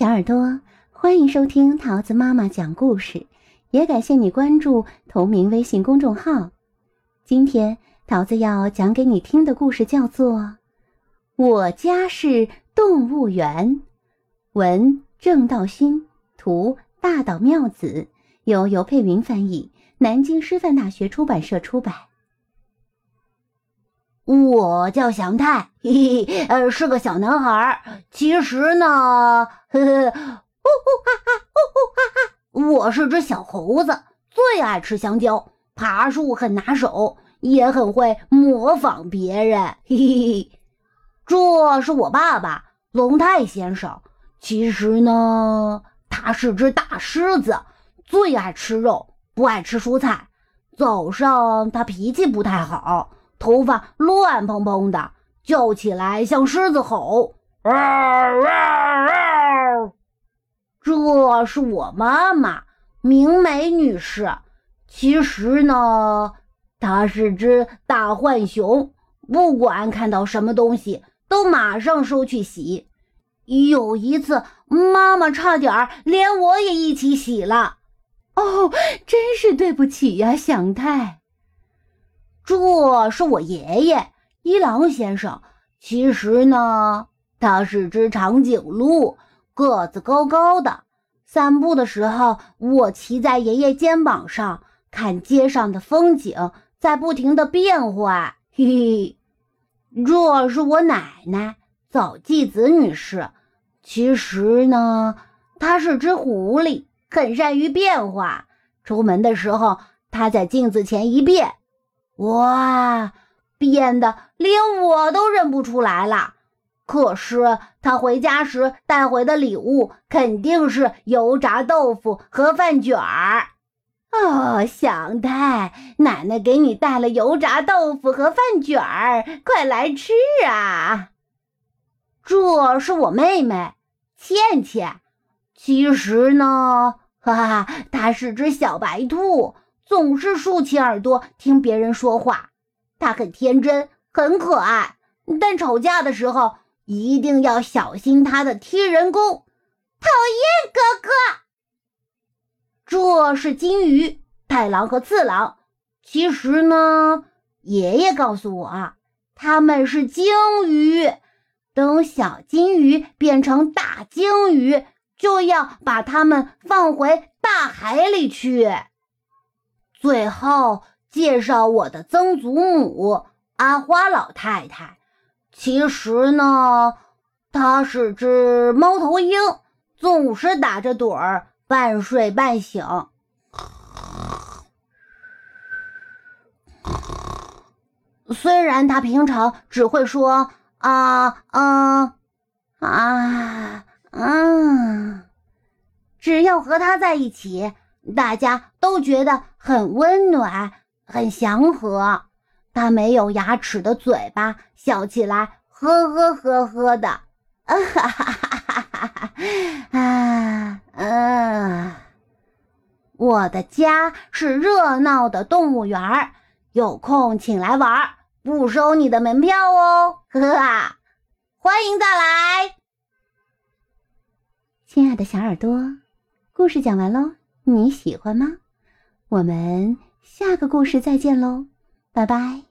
小耳朵，欢迎收听桃子妈妈讲故事，也感谢你关注同名微信公众号。今天桃子要讲给你听的故事叫做《我家是动物园》，文郑道勋，图大岛妙子，由尤佩云翻译，南京师范大学出版社出版。我叫祥太，嘿嘿，呃，是个小男孩。其实呢，呵呵，呼呼哈哈，呼呼哈哈，我是只小猴子，最爱吃香蕉，爬树很拿手，也很会模仿别人。嘿嘿，这是我爸爸龙太先生。其实呢，他是只大狮子，最爱吃肉，不爱吃蔬菜。早上他脾气不太好。头发乱蓬蓬的，叫起来像狮子吼。这是我妈妈明美女士。其实呢，她是只大浣熊，不管看到什么东西，都马上收去洗。有一次，妈妈差点连我也一起洗了。哦，真是对不起呀，祥太。这是我爷爷一郎先生。其实呢，他是只长颈鹿，个子高高的。散步的时候，我骑在爷爷肩膀上，看街上的风景在不停的变换。嘿嘿，这是我奶奶早纪子女士。其实呢，她是只狐狸，很善于变化。出门的时候，她在镜子前一变。哇，变得连我都认不出来了。可是他回家时带回的礼物肯定是油炸豆腐和饭卷儿。哦，祥太，奶奶给你带了油炸豆腐和饭卷儿，快来吃啊！这是我妹妹倩倩。其实呢，哈哈，她是只小白兔。总是竖起耳朵听别人说话，他很天真，很可爱，但吵架的时候一定要小心他的踢人功。讨厌哥哥。这是金鱼、太郎和次郎。其实呢，爷爷告诉我，他们是鲸鱼。等小金鱼变成大鲸鱼，就要把它们放回大海里去。最后介绍我的曾祖母阿花老太太。其实呢，她是只猫头鹰，总是打着盹儿，半睡半醒。虽然她平常只会说啊啊啊嗯，只要和她在一起。大家都觉得很温暖，很祥和。他没有牙齿的嘴巴，笑起来呵呵呵呵的。啊哈哈哈哈哈！啊嗯，我的家是热闹的动物园儿，有空请来玩，不收你的门票哦。呵呵，欢迎再来，亲爱的小耳朵，故事讲完喽。你喜欢吗？我们下个故事再见喽，拜拜。